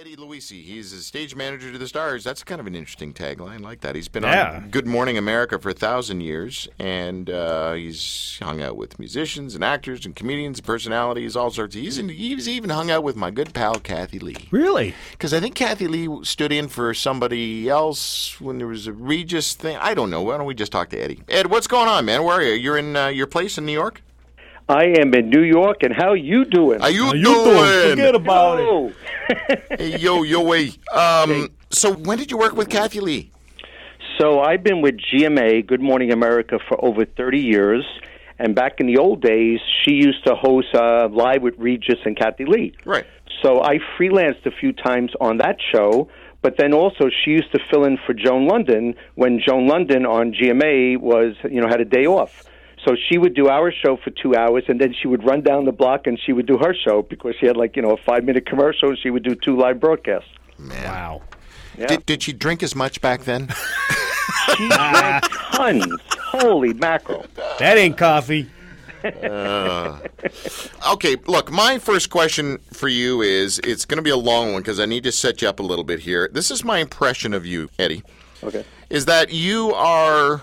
Eddie Luisi. He's a stage manager to the stars. That's kind of an interesting tagline. I like that. He's been Yeah. on Good Morning America for a thousand years, and uh, he's hung out with musicians and actors and comedians, and personalities, all sorts. He's, in, he's even hung out with my good pal Kathie Lee. Really? Because I think Kathie Lee stood in for somebody else when there was a Regis thing. I don't know. Why don't we just talk to Eddie? Ed, what's going on, man? Where are you? You're in uh, your place in New York? I am in New York, and how you doing? Are you, How you doing? doing? Forget about it. Hey, yo, yo, way. Um, so when did you work with Kathie Lee? So I've been with GMA, Good Morning America, for over 30 years. And back in the old days, she used to host uh, Live with Regis and Kathie Lee. Right. So I freelanced a few times on that show. But then also, she used to fill in for Joan Lunden when Joan Lunden on GMA was, you know, had a day off. So she would do our show for two hours, and then she would run down the block and she would do her show because she had like you know a five minute commercial, and she would do two live broadcasts. Man. Wow. Yeah. Did, did she drink as much back then? She drank tons. Holy mackerel! That ain't coffee. Uh, okay, look, my first question for you is it's going to be a long one because I need to set you up a little bit here. This is my impression of you, Eddie, Okay. is that you are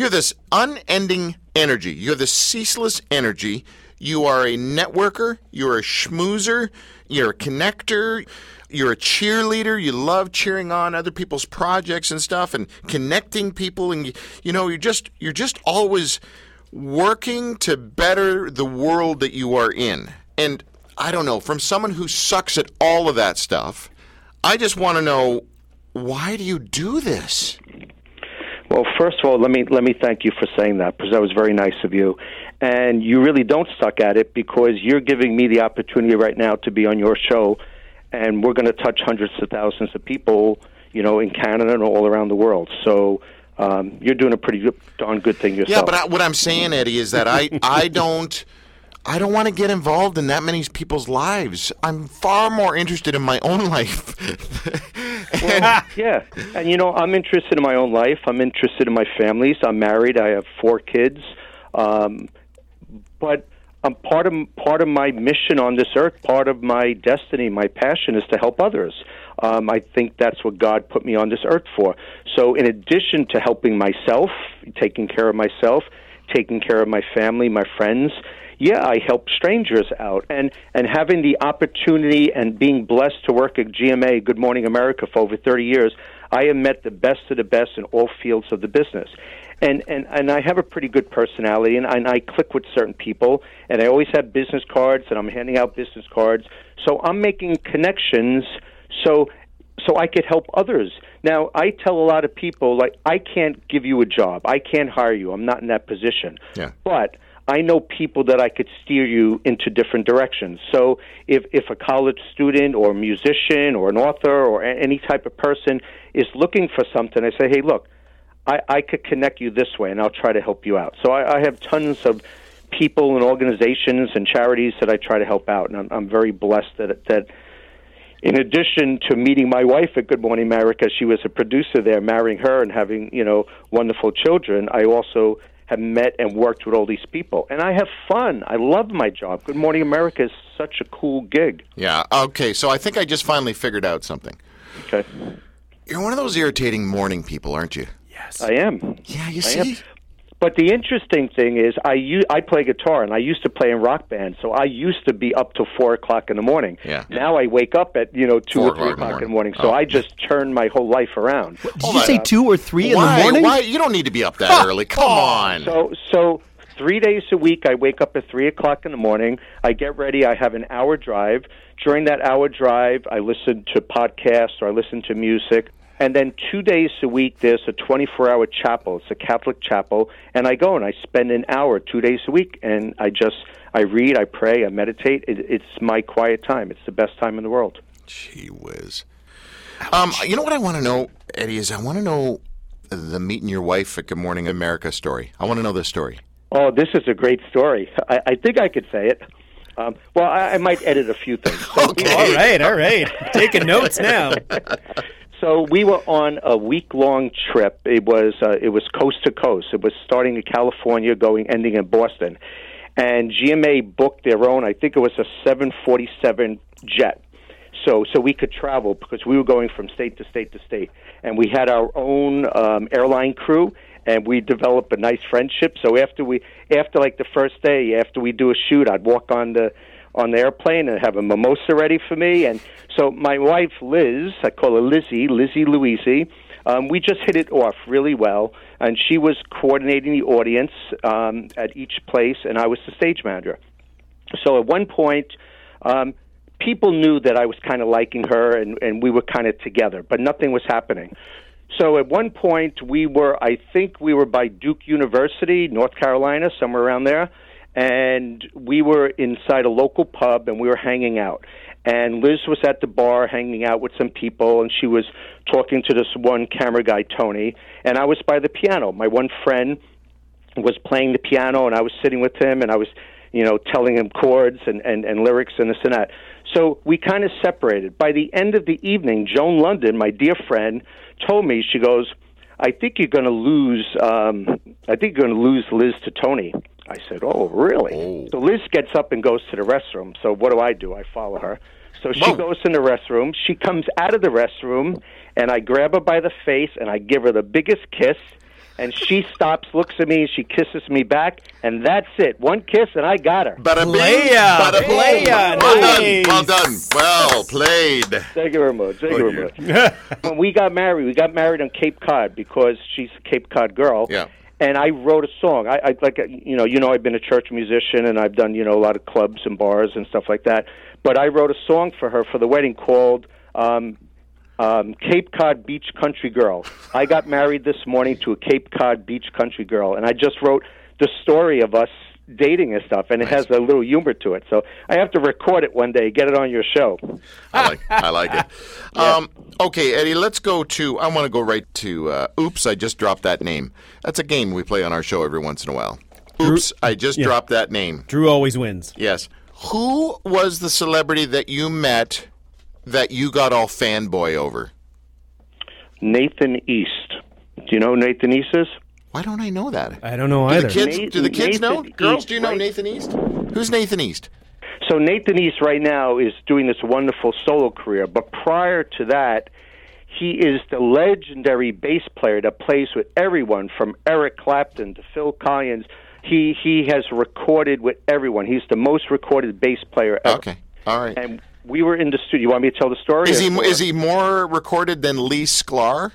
you're this unending energy. You're this ceaseless energy. You are a networker, you're a schmoozer, you're a connector, you're a cheerleader. You love cheering on other people's projects and stuff and connecting people and you, you know, you're just you're just always working to better the world that you are in. And I don't know, from someone who sucks at all of that stuff, I just want to know why do you do this? Well, first of all, let me let me thank you for saying that because that was very nice of you. And you really don't suck at it because you're giving me the opportunity right now to be on your show, and we're going to touch hundreds of thousands of people, you know, in Canada and all around the world. So um, you're doing a pretty good, darn good thing yourself. Yeah, but I, what I'm saying, Eddie, is that I I don't I don't want to get involved in that many people's lives. I'm far more interested in my own life. Well, yeah, and you know, I'm interested in my own life. I'm interested in my families. I'm married. I have four kids, um, but um, part of part of my mission on this earth, part of my destiny, my passion is to help others. Um, I think that's what God put me on this earth for. So, in addition to helping myself, taking care of myself, taking care of my family, my friends, yeah, I help strangers out, and and having the opportunity and being blessed to work at GMA, Good Morning America, for over thirty years, I have met the best of the best in all fields of the business. And, and and I have a pretty good personality, and, and I click with certain people, and I always have business cards, and I'm handing out business cards. So I'm making connections, so so I could help others. Now, I tell a lot of people, like, I can't give you a job. I can't hire you. I'm not in that position. Yeah. But I know people that I could steer you into different directions. So if, if a college student or a musician or an author or any type of person is looking for something, I say, hey, look, I, I could connect you this way, and I'll try to help you out. So I, I have tons of people and organizations and charities that I try to help out, and I'm, I'm very blessed that that in addition to meeting my wife at Good Morning America, she was a producer there, marrying her and having you know wonderful children. I also have met and worked with all these people, and I have fun. I love my job. Good Morning America is such a cool gig. yeah. Okay. So I think I just finally figured out something. Okay, You're one of those irritating morning people, aren't you? Yes. I am. Yeah. You I am. See. But the interesting thing is, I u- I play guitar, and I used to play in rock bands, so I used to be up till four o'clock in the morning. Yeah. Now I wake up at you know two Four or three o'clock in the morning, so Oh. I just turn my whole life around. Did you say two or three Why? in the morning? Why? You don't need to be up that early. Come on. So so three days a week, I wake up at three o'clock in the morning. I get ready. I have an hour drive. During that hour drive, I listen to podcasts or I listen to music. And then two days a week, there's a 24 hour chapel. It's a Catholic chapel. And I go and I spend an hour two days a week. And I just, I read, I pray, I meditate. It, it's my quiet time. It's the best time in the world. Gee whiz. Um, you know what I want to know, Eddie, is I want to know the meeting your wife at Good Morning America story. I want to know this story. Oh, this is a great story. I, I think I could say it. Um, well, I, I might edit a few things. So we- All right, all right. Taking notes now. So we were on a week long trip. It was uh, it was coast to coast. It was starting in California, going ending in Boston, and GMA booked their own. I think it was a 747 jet. so so we could travel because we were going from state to state to state, and we had our own um, airline crew, and we developed a nice friendship. So after we after like the first day, after we do a shoot, I'd walk on the on the airplane and have a mimosa ready for me. And so my wife Liz, I call her Lizzie, Lizzie Luisi. Um, we just hit it off really well, and she was coordinating the audience um, at each place, and I was the stage manager. So at one point, um, people knew that I was kind of liking her, and, and we were kind of together, but nothing was happening. So at one point, we were, I think we were by Duke University, North Carolina, somewhere around there, and we were inside a local pub and we were hanging out. And Liz was at the bar hanging out with some people, and she was talking to this one camera guy, Tony, and I was by the piano. My one friend was playing the piano, and I was sitting with him, and I was, you know, telling him chords and, and, and lyrics and this and that. So we kind of separated. By the end of the evening, Joan Lunden, my dear friend, told me, she goes, I think you're going to lose. Um, I think you're going to lose Liz to Tony. I said, "Oh, really?" Oh. So Liz gets up and goes to the restroom. So what do I do? I follow her. So she Whoa. goes in the restroom. She comes out of the restroom, and I grab her by the face and I give her the biggest kiss. And she stops, looks at me, and she kisses me back, and that's it. One kiss, and I got her. Bada bing, Playa, bada boom. playa, Well nice. done, well done, well played. Thank you very much. Thank you very much. when we got married, we got married on Cape Cod because she's a Cape Cod girl. Yeah. And I wrote a song. I, I like you know you know I've been a church musician and I've done you know a lot of clubs and bars and stuff like that. But I wrote a song for her for the wedding called um, um, Cape Cod Beach Country Girl. I got married this morning to a Cape Cod Beach Country Girl, and I just wrote the story of us dating and stuff, and it has a little humor to it. So I have to record it one day, get it on your show. I like, I like it. Um, okay, Eddie, let's go to. I want to go right to. Uh, Oops, I just dropped that name. That's a game we play on our show every once in a while. Oops, I just yeah. dropped that name. Drew always wins. Yes. Who was the celebrity that you met that you got all fanboy over? Nathan East. Do you know who Nathan East is? Why don't I know that? I don't know Do either. the kids, Nathan- do the kids know? Nathan Girls, East, do you know right? Nathan East? Who's Nathan East? So Nathan East right now is doing this wonderful solo career, but prior to that, he is the legendary bass player that plays with everyone from Eric Clapton to Phil Collins. He he has recorded with everyone. He's the most recorded bass player ever. Okay, all right. And we were in the studio. You want me to tell the story? Is he or- is he more recorded than Lee Sklar?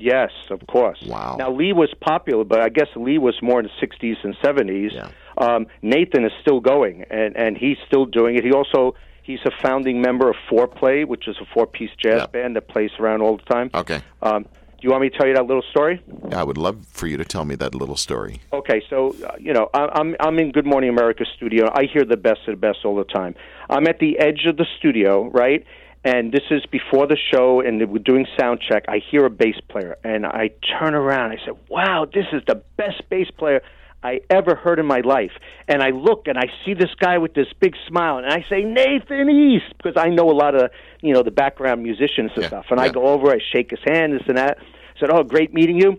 Yes, of course. Wow. Now Lee was popular, but I guess Lee was more in the '60s and '70s. Yeah. Um, Nathan is still going, and and he's still doing it. He also he's a founding member of Fourplay, which is a four-piece jazz Yeah. band that plays around all the time. Okay, Um, do you want me to tell you that little story? I would love for you to tell me that little story. Okay, so uh, you know, I, I'm I'm in Good Morning America studio. I hear the best of the best all the time. I'm at the edge of the studio, right? And this is before the show, and we're doing sound check. I hear a bass player, and I turn around. I said, "Wow, this is the best bass player I ever heard in my life." And I look, and I see this guy with this big smile, and I say, "Nathan East," because I know a lot of you know the background musicians and Yeah, stuff. And I go over, I shake his hand, this and that. I said, "Oh, great meeting you."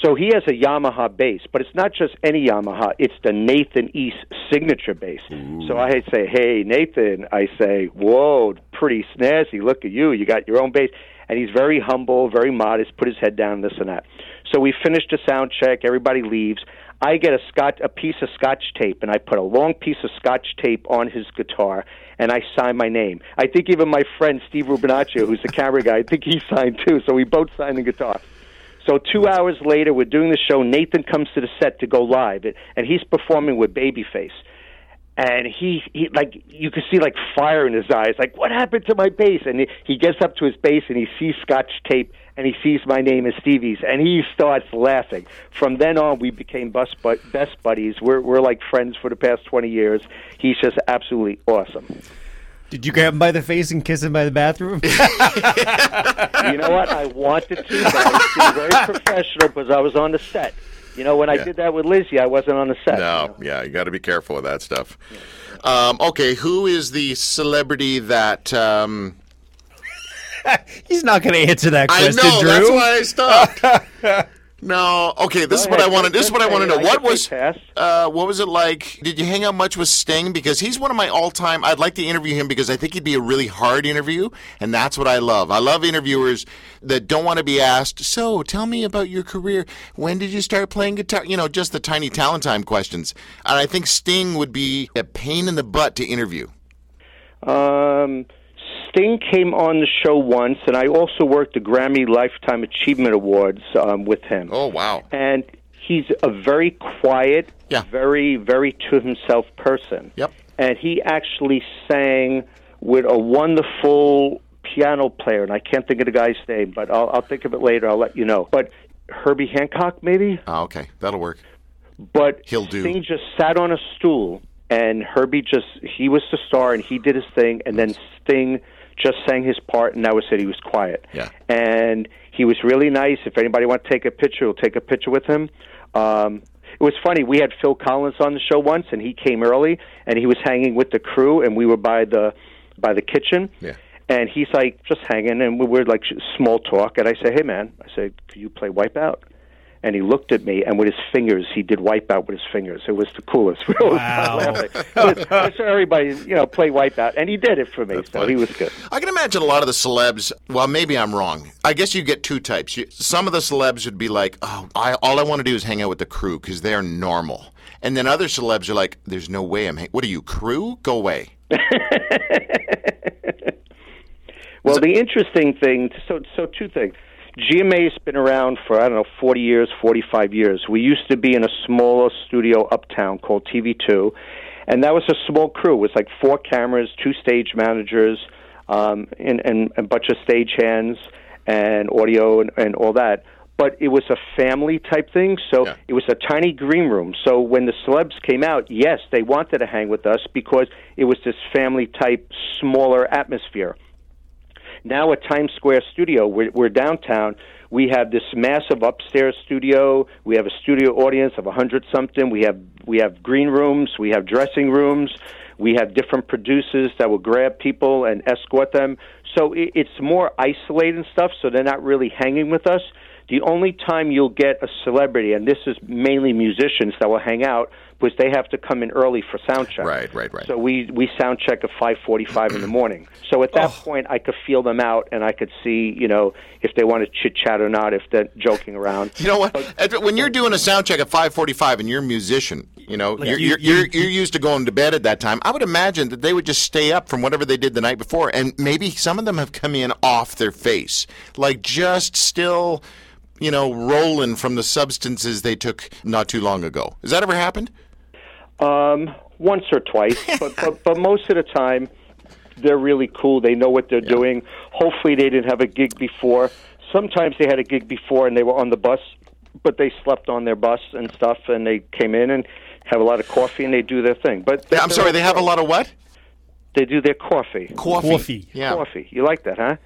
So he has a Yamaha bass, but it's not just any Yamaha. It's the Nathan East signature bass. So I say, "Hey, Nathan," I say, "Whoa, pretty snazzy. Look at you. You got your own bass." And he's very humble, very modest. Put his head down, this and that. So we finished the sound check. Everybody leaves. I get a scotch, a piece of scotch tape, and I put a long piece of scotch tape on his guitar, and I sign my name. I think even my friend Steve Rubinaccio, who's the camera guy, I think he signed too. So we both signed the guitar. So two hours later, we're doing the show. Nathan comes to the set to go live, and he's performing with Babyface. And he, he like you could see like fire in his eyes. Like what happened to my bass? And he, he gets up to his bass and he sees Scotch tape and he sees my name is Stevie's and he starts laughing. From then on, we became best, best buddies. We're we're like friends for the past twenty years. He's just absolutely awesome. Did you grab him by the face and kiss him by the bathroom? you know what? I wanted to, but I was very professional because I was on the set. You know, when I Yeah. did that with Lizzie, I wasn't on the set. No, yeah, you got to be careful with that stuff. Um, okay, who is the celebrity that? Um, He's not going to answer that I question, know Drew. that's why I stopped. No. Okay, this is Go what I ahead. wanted. This is what I want to know. I What was uh, what was it like? Did you hang out much with Sting? Because he's one of my all-time. I'd like to interview him because I think he'd be a really hard interview, and that's what I love. I love interviewers that don't want to be asked. So, tell me about your career. When did you start playing guitar? You know, just the tiny talent time questions. And I think Sting would be a pain in the butt to interview. Um, Sting came on the show once, and I also worked the Grammy Lifetime Achievement Awards um, with him. Oh wow. And he's a very quiet, Yeah. very, very to himself person. Yep. And he actually sang with a wonderful piano player, and I can't think of the guy's name, but I'll, I'll think of it later. I'll let you know. But Herbie Hancock, maybe? Oh, okay, that'll work. But He'll do. Sting just sat on a stool, and Herbie just he was the star, and he did his thing, and then Sting just sang his part, and that was it. He was quiet. Yeah. And he was really nice. If anybody want to take a picture, we'll take a picture with him. Um, it was funny. We had Phil Collins on the show once, and he came early, and he was hanging with the crew, and we were by the by the kitchen. Yeah. And he's like just hanging, and we were like small talk. And I say, "Hey, man," I said, "Can you play Wipeout?" And he looked at me, and with his fingers, he did Wipeout with his fingers. It was the coolest. We all Wow. started laughing. I said, everybody, you know, play Wipeout, and he did it for me. so funny. he was good. I can imagine a lot of the celebs. Well, maybe I'm wrong. I guess you get two types. You, some of the celebs would be like, "Oh, I, all I want to do is hang out with the crew because they're normal," and then other celebs are like, "There's no way I'm. Hang- what are you, crew? Go away." Well, the interesting thing, so so two things. GMA's been around for I don't know 40 years, 45 years. We used to be in a smaller studio uptown called TV2, and that was a small crew. It was like four cameras, two stage managers, um, and, and a bunch of stage hands and audio and, and all that. But it was a family type thing, so Yeah. it was a tiny green room. So when the celebs came out, yes, they wanted to hang with us because it was this family type, smaller atmosphere. Now at Times Square Studio, we're, we're downtown. We have this massive upstairs studio. We have a studio audience of a hundred something. We have we have green rooms. We have dressing rooms. We have different producers that will grab people and escort them. So it, it's more isolated and stuff. So they're not really hanging with us. The only time you'll get a celebrity, and this is mainly musicians that will hang out, because they have to come in early for sound check. Right, right, right. So we we sound check at five forty five in the morning. So at that Oh. point, I could feel them out, and I could see, you know, if they want to chit chat or not, if they're joking around. You know what? Ed, When you're doing a sound check at 5:45 and you're a musician, you know, you're, you- you're, you- you're, you're used to going to bed at that time. I would imagine that they would just stay up from whatever they did the night before, and maybe some of them have come in off their face, like just still, you know, rolling from the substances they took not too long ago. Has that ever happened? Um, once or twice, but, but but most of the time, they're really cool. They know what they're doing. Hopefully, they didn't have a gig before. Sometimes they had a gig before and they were on the bus, but they slept on their bus and stuff, and they came in and have a lot of coffee and they do their thing. But I'm sorry, they have a lot of what? They do their coffee. Coffee. Coffee. Yeah. Coffee. You like that, huh?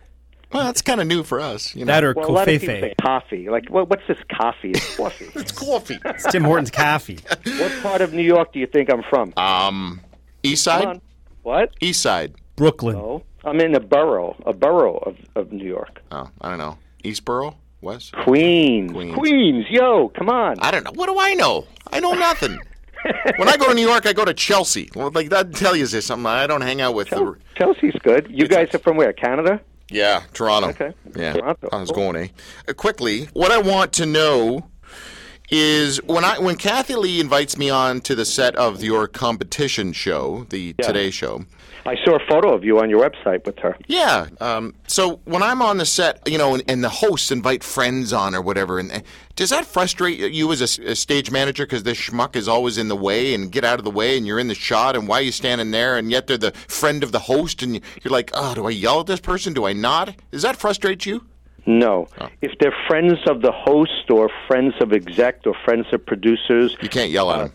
Well, that's kind of new for us. You know. That or Well, a lot of kofefe. say coffee. Like, what, what's this coffee? It's coffee. it's coffee. It's Tim Hortons coffee. what part of New York do you think I'm from? um, East Side. What? East Side. Brooklyn. Oh, I'm in a borough, a borough of, of New York. Oh, I don't know. Eastboro, West. Queens. Queens. Yo, come on. I don't know. What do I know? I know nothing. when I go to New York, I go to Chelsea. Well, like that tell you this something. I don't hang out with the. Chelsea's good. You guys are from where? Canada? Yeah, Toronto. Okay. Yeah, Toronto. I was Cool. going. Eh? Uh, quickly, what I want to know is when I when Kathie Lee invites me on to the set of your competition show, the Yeah. Today Show. I saw a photo of you on your website with her. Yeah. Um, so when I'm on the set, you know, and, and the hosts invite friends on or whatever, and, does that frustrate you as a stage manager because this schmuck is always in the way and get out of the way and you're in the shot and why are you standing there and yet they're the friend of the host and you're like, oh, do I yell at this person? Do I not? Does that frustrate you? No. Oh. If they're friends of the host or friends of exec or friends of producers, You can't yell at uh, them.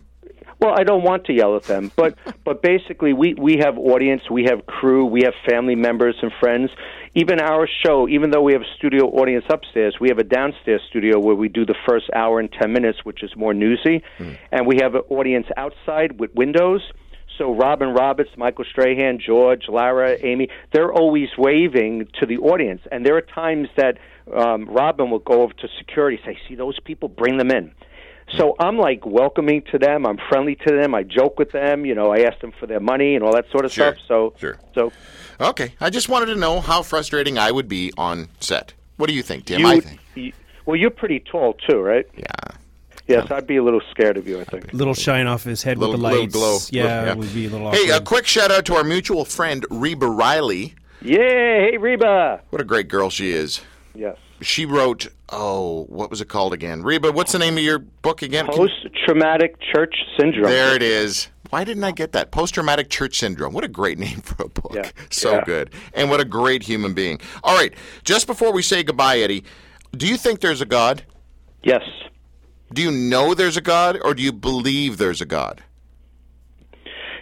Well, I don't want to yell at them, but but basically, we we have audience, we have crew, we have family members and friends. Even our show, even though we have a studio audience upstairs, we have a downstairs studio where we do the first hour and ten minutes, which is more newsy, hmm. and we have an audience outside with windows. So Robin Roberts, Michael Strahan, George, Lara, Amy, they're always waving to the audience. And there are times that um, Robin will go over to security, say, "See those people? Bring them in." So I'm like welcoming to them. I'm friendly to them. I joke with them. You know, I ask them for their money and all that sort of Sure, stuff. So, sure. so Okay, I just wanted to know how frustrating I would be on set. What do you think, Tim? you, I think. you, well, you're pretty tall too, right? Yeah. Yes, I'd be a little scared of you. I think. Little shine off his head Little, with the little lights. glow. Yeah, Little- it would be a little Hey, a quick shout out to our mutual friend Reba Riley. Yeah, hey Reba. What a great girl she is. Yes. She wrote, oh, what was it called again? Reba, what's the name of your book again? Post traumatic church syndrome. There it is. Why didn't I get that? Post traumatic church syndrome. What a great name for a book. Yeah. So Yeah. good. And what a great human being. All right. Just before we say goodbye, Eddie, do you think there's a God? Yes. Do you know there's a God or do you believe there's a God?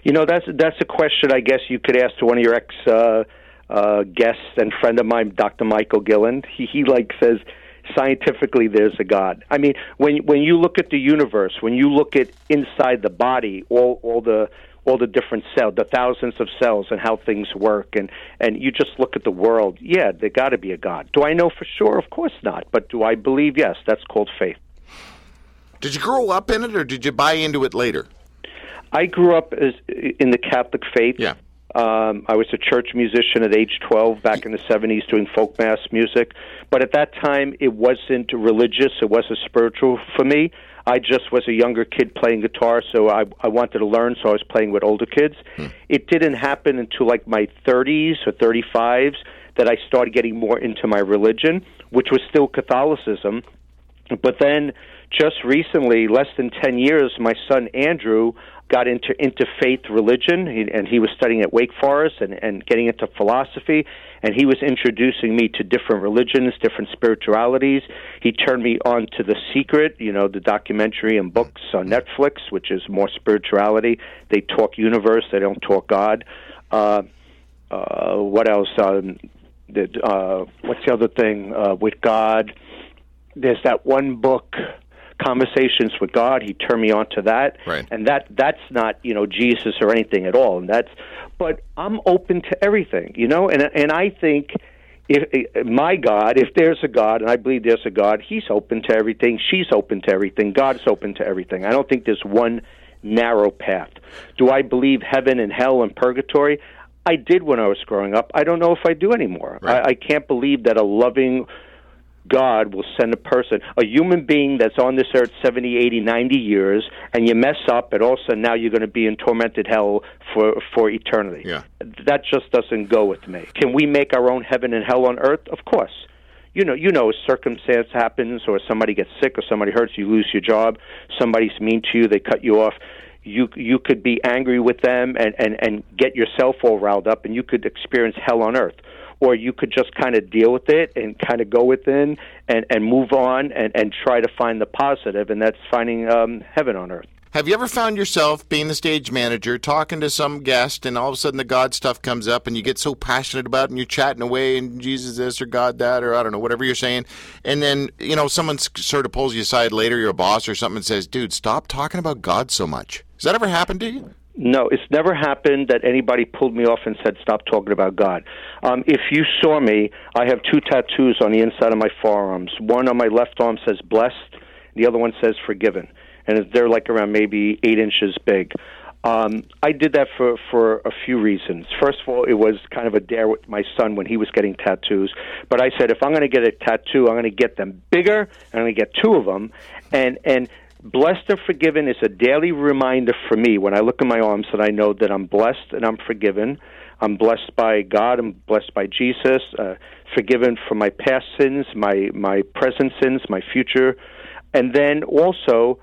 You know, that's that's a question I guess you could ask to one of your ex uh, uh, guests and friend of mine, Dr. Michael Guillen. He he like says scientifically there's a God. I mean, when when you look at the universe, when you look at inside the body, all all the all the different cells, the thousands of cells, and how things work, and and you just look at the world. Yeah, there got to be a God. Do I know for sure? Of course not. But do I believe? Yes. That's called faith. Did you grow up in it or did you buy into it later? I grew up as in the Catholic faith. Yeah. Um, I was a church musician at age 12 back in the 70s doing folk mass music. But at that time, it wasn't religious, it wasn't spiritual for me. I just was a younger kid playing guitar, so I, I wanted to learn, so I was playing with older kids. It didn't happen until like my 30s or 35s that I started getting more into my religion, which was still Catholicism. But then, just recently, less than 10 years, my son Andrew got into interfaith religion, and he was studying at Wake Forest and, and getting into philosophy. And he was introducing me to different religions, different spiritualities. He turned me on to The Secret, you know, the documentary and books on Netflix, which is more spirituality. They talk universe, they don't talk God. Uh, uh, what else? Um, uh, what's the other thing uh, with God? There's that one book, Conversations with God. He turned me on to that, Right. and that that's not you know Jesus or anything at all. And that's, but I'm open to everything, you know. And and I think if, my God, if there's a God, and I believe there's a God, He's open to everything. She's open to everything. God's open to everything. I don't think there's one narrow path. Do I believe heaven and hell and purgatory? I did when I was growing up. I don't know if I do anymore. Right. I, I can't believe that a loving God will send a person, a human being that's on this earth 70, 80, 90 years, and you mess up, and all of a sudden now you're going to be in tormented hell for, for eternity. Yeah. That just doesn't go with me. Can we make our own heaven and hell on earth? Of course. You know, you know, a circumstance happens, or somebody gets sick, or somebody hurts, you lose your job, somebody's mean to you, they cut you off. You you could be angry with them and, and, and get yourself all riled up, and you could experience hell on earth or you could just kind of deal with it and kind of go within and, and move on and, and try to find the positive, and that's finding um, heaven on earth. Have you ever found yourself being the stage manager, talking to some guest, and all of a sudden the God stuff comes up, and you get so passionate about it, and you're chatting away, and Jesus this or God that, or I don't know, whatever you're saying, and then you know someone sort of pulls you aside later, your boss or something, and says, "Dude, stop talking about God so much." Has that ever happened to you? No, it's never happened that anybody pulled me off and said, "Stop talking about God." Um, if you saw me, I have two tattoos on the inside of my forearms. One on my left arm says "blessed," the other one says "forgiven," and they're like around maybe eight inches big. Um, I did that for for a few reasons. First of all, it was kind of a dare with my son when he was getting tattoos. But I said, if I'm going to get a tattoo, I'm going to get them bigger. I'm going to get two of them, and and Blessed and forgiven is a daily reminder for me when I look in my arms that I know that I'm blessed and I'm forgiven. I'm blessed by God. I'm blessed by Jesus. Uh, forgiven for my past sins, my my present sins, my future, and then also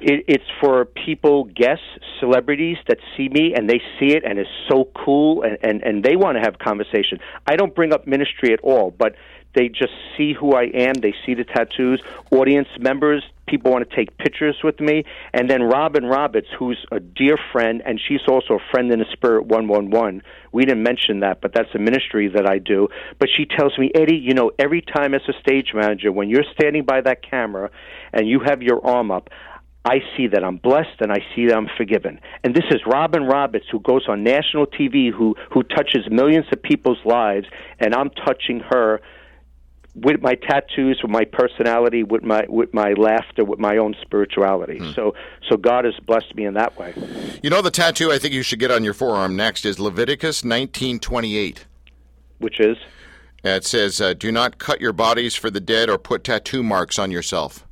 it, it's for people, guests, celebrities that see me and they see it and it's so cool and, and, and they want to have conversation. I don't bring up ministry at all, but they just see who I am. They see the tattoos. Audience members, people want to take pictures with me. And then Robin Roberts, who's a dear friend, and she's also a friend in the spirit 111. We didn't mention that, but that's a ministry that I do. But she tells me, Eddie, you know, every time as a stage manager, when you're standing by that camera and you have your arm up, I see that I'm blessed and I see that I'm forgiven. And this is Robin Roberts who goes on national TV who who touches millions of people's lives and I'm touching her with my tattoos, with my personality, with my with my laughter, with my own spirituality. So so God has blessed me in that way. You know the tattoo I think you should get on your forearm next is Leviticus 19:28. Which is It says, uh, "Do not cut your bodies for the dead or put tattoo marks on yourself."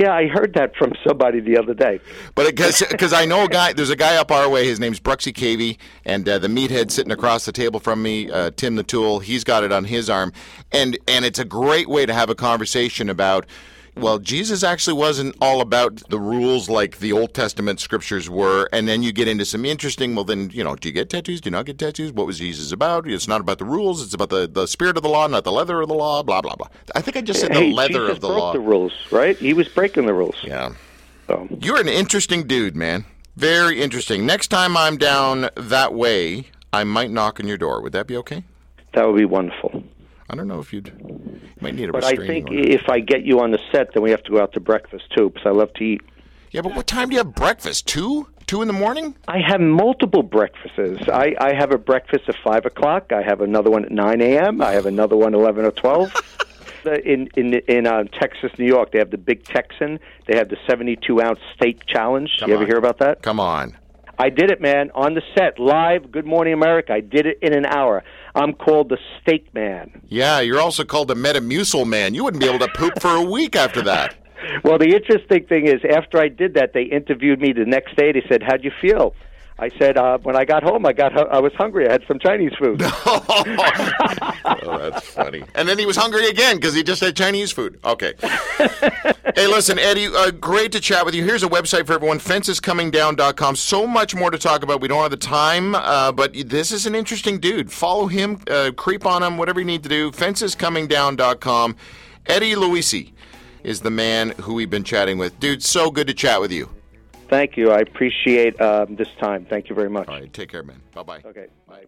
Yeah, I heard that from somebody the other day. But because I know a guy, there's a guy up our way. His name's Bruxy Cavey, and uh, the meathead sitting across the table from me, uh, Tim the Tool. He's got it on his arm, and and it's a great way to have a conversation about. Well, Jesus actually wasn't all about the rules like the Old Testament scriptures were, and then you get into some interesting. Well, then you know, do you get tattoos? Do you not get tattoos? What was Jesus about? It's not about the rules. It's about the, the spirit of the law, not the leather of the law. Blah blah blah. I think I just said the hey, leather Jesus of the broke law. the rules, right? He was breaking the rules. Yeah. So. You're an interesting dude, man. Very interesting. Next time I'm down that way, I might knock on your door. Would that be okay? That would be wonderful. I don't know if you'd you might need a But I think order. if I get you on the set, then we have to go out to breakfast too, because I love to eat. Yeah, but what time do you have breakfast? Two? Two in the morning? I have multiple breakfasts. I, I have a breakfast at five o'clock. I have another one at nine a.m. I have another one at eleven or twelve. In in in uh, Texas, New York, they have the Big Texan. They have the seventy-two ounce steak challenge. Come you ever on. hear about that? Come on. I did it, man, on the set, live. Good Morning America. I did it in an hour. I'm called the Steak Man. Yeah, you're also called the Metamucil man. You wouldn't be able to poop for a week after that. Well, the interesting thing is, after I did that, they interviewed me the next day. They said, "How'd you feel?" I said, uh, "When I got home, I got hu- I was hungry. I had some Chinese food." oh, that's funny. And then he was hungry again because he just had Chinese food. Okay. hey, listen, Eddie, uh, great to chat with you. Here's a website for everyone, fencescomingdown.com. So much more to talk about. We don't have the time, uh, but this is an interesting dude. Follow him, uh, creep on him, whatever you need to do. Fencescomingdown.com. Eddie Luisi is the man who we've been chatting with. Dude, so good to chat with you. Thank you. I appreciate um, this time. Thank you very much. All right, take care, man. Bye bye. Okay. Bye.